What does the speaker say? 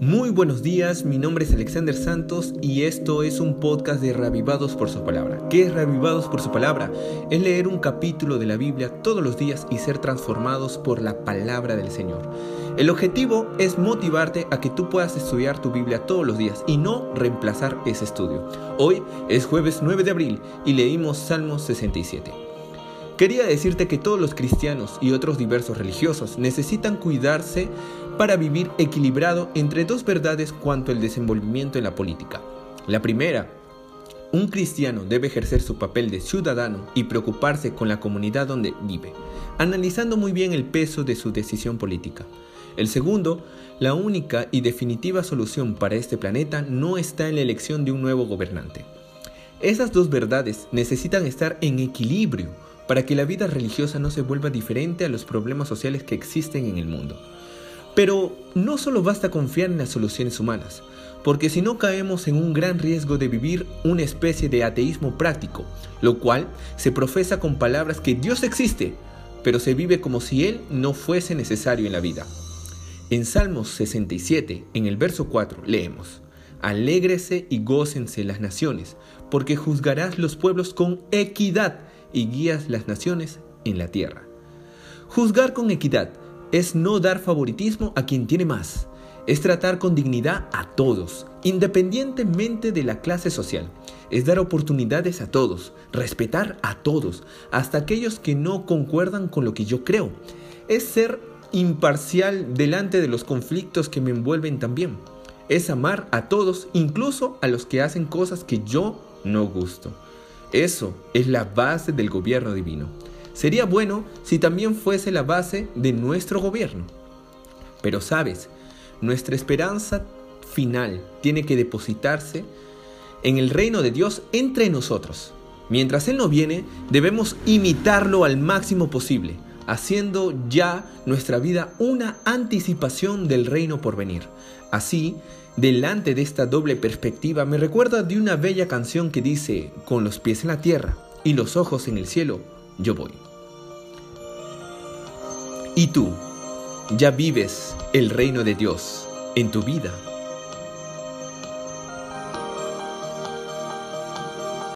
Muy buenos días, mi nombre es Alexander Santos y esto es un podcast de Reavivados por su palabra. ¿Qué es Reavivados por su palabra? Es leer un capítulo de la Biblia todos los días y ser transformados por la palabra del Señor. El objetivo es motivarte a que tú puedas estudiar tu Biblia todos los días y no reemplazar ese estudio. Hoy es jueves 9 de abril y leímos Salmos 67. Quería decirte que todos los cristianos y otros diversos religiosos necesitan cuidarse para vivir equilibrado entre dos verdades cuanto al desenvolvimiento en la política. La primera, un cristiano debe ejercer su papel de ciudadano y preocuparse con la comunidad donde vive, analizando muy bien el peso de su decisión política. El segundo, la única y definitiva solución para este planeta no está en la elección de un nuevo gobernante. Esas dos verdades necesitan estar en equilibrio para que la vida religiosa no se vuelva diferente a los problemas sociales que existen en el mundo. Pero no solo basta confiar en las soluciones humanas, porque si no caemos en un gran riesgo de vivir una especie de ateísmo práctico, lo cual se profesa con palabras que Dios existe, pero se vive como si Él no fuese necesario en la vida. En Salmos 67, en el verso 4, leemos, Alégrese y gócense las naciones, porque juzgarás los pueblos con equidad y guías las naciones en la tierra. Juzgar con equidad es no dar favoritismo a quien tiene más, es tratar con dignidad a todos, independientemente de la clase social, es dar oportunidades a todos, respetar a todos, hasta aquellos que no concuerdan con lo que yo creo, es ser imparcial delante de los conflictos que me envuelven también, es amar a todos, incluso a los que hacen cosas que yo no gusto. Eso es la base del gobierno divino. Sería bueno si también fuese la base de nuestro gobierno. Pero sabes, nuestra esperanza final tiene que depositarse en el reino de Dios entre nosotros. Mientras Él no viene, debemos imitarlo al máximo posible, haciendo ya nuestra vida una anticipación del reino por venir. Así, delante de esta doble perspectiva, me recuerda de una bella canción que dice, con los pies en la tierra y los ojos en el cielo, yo voy. ¿Y tú? ¿Ya vives el reino de Dios en tu vida?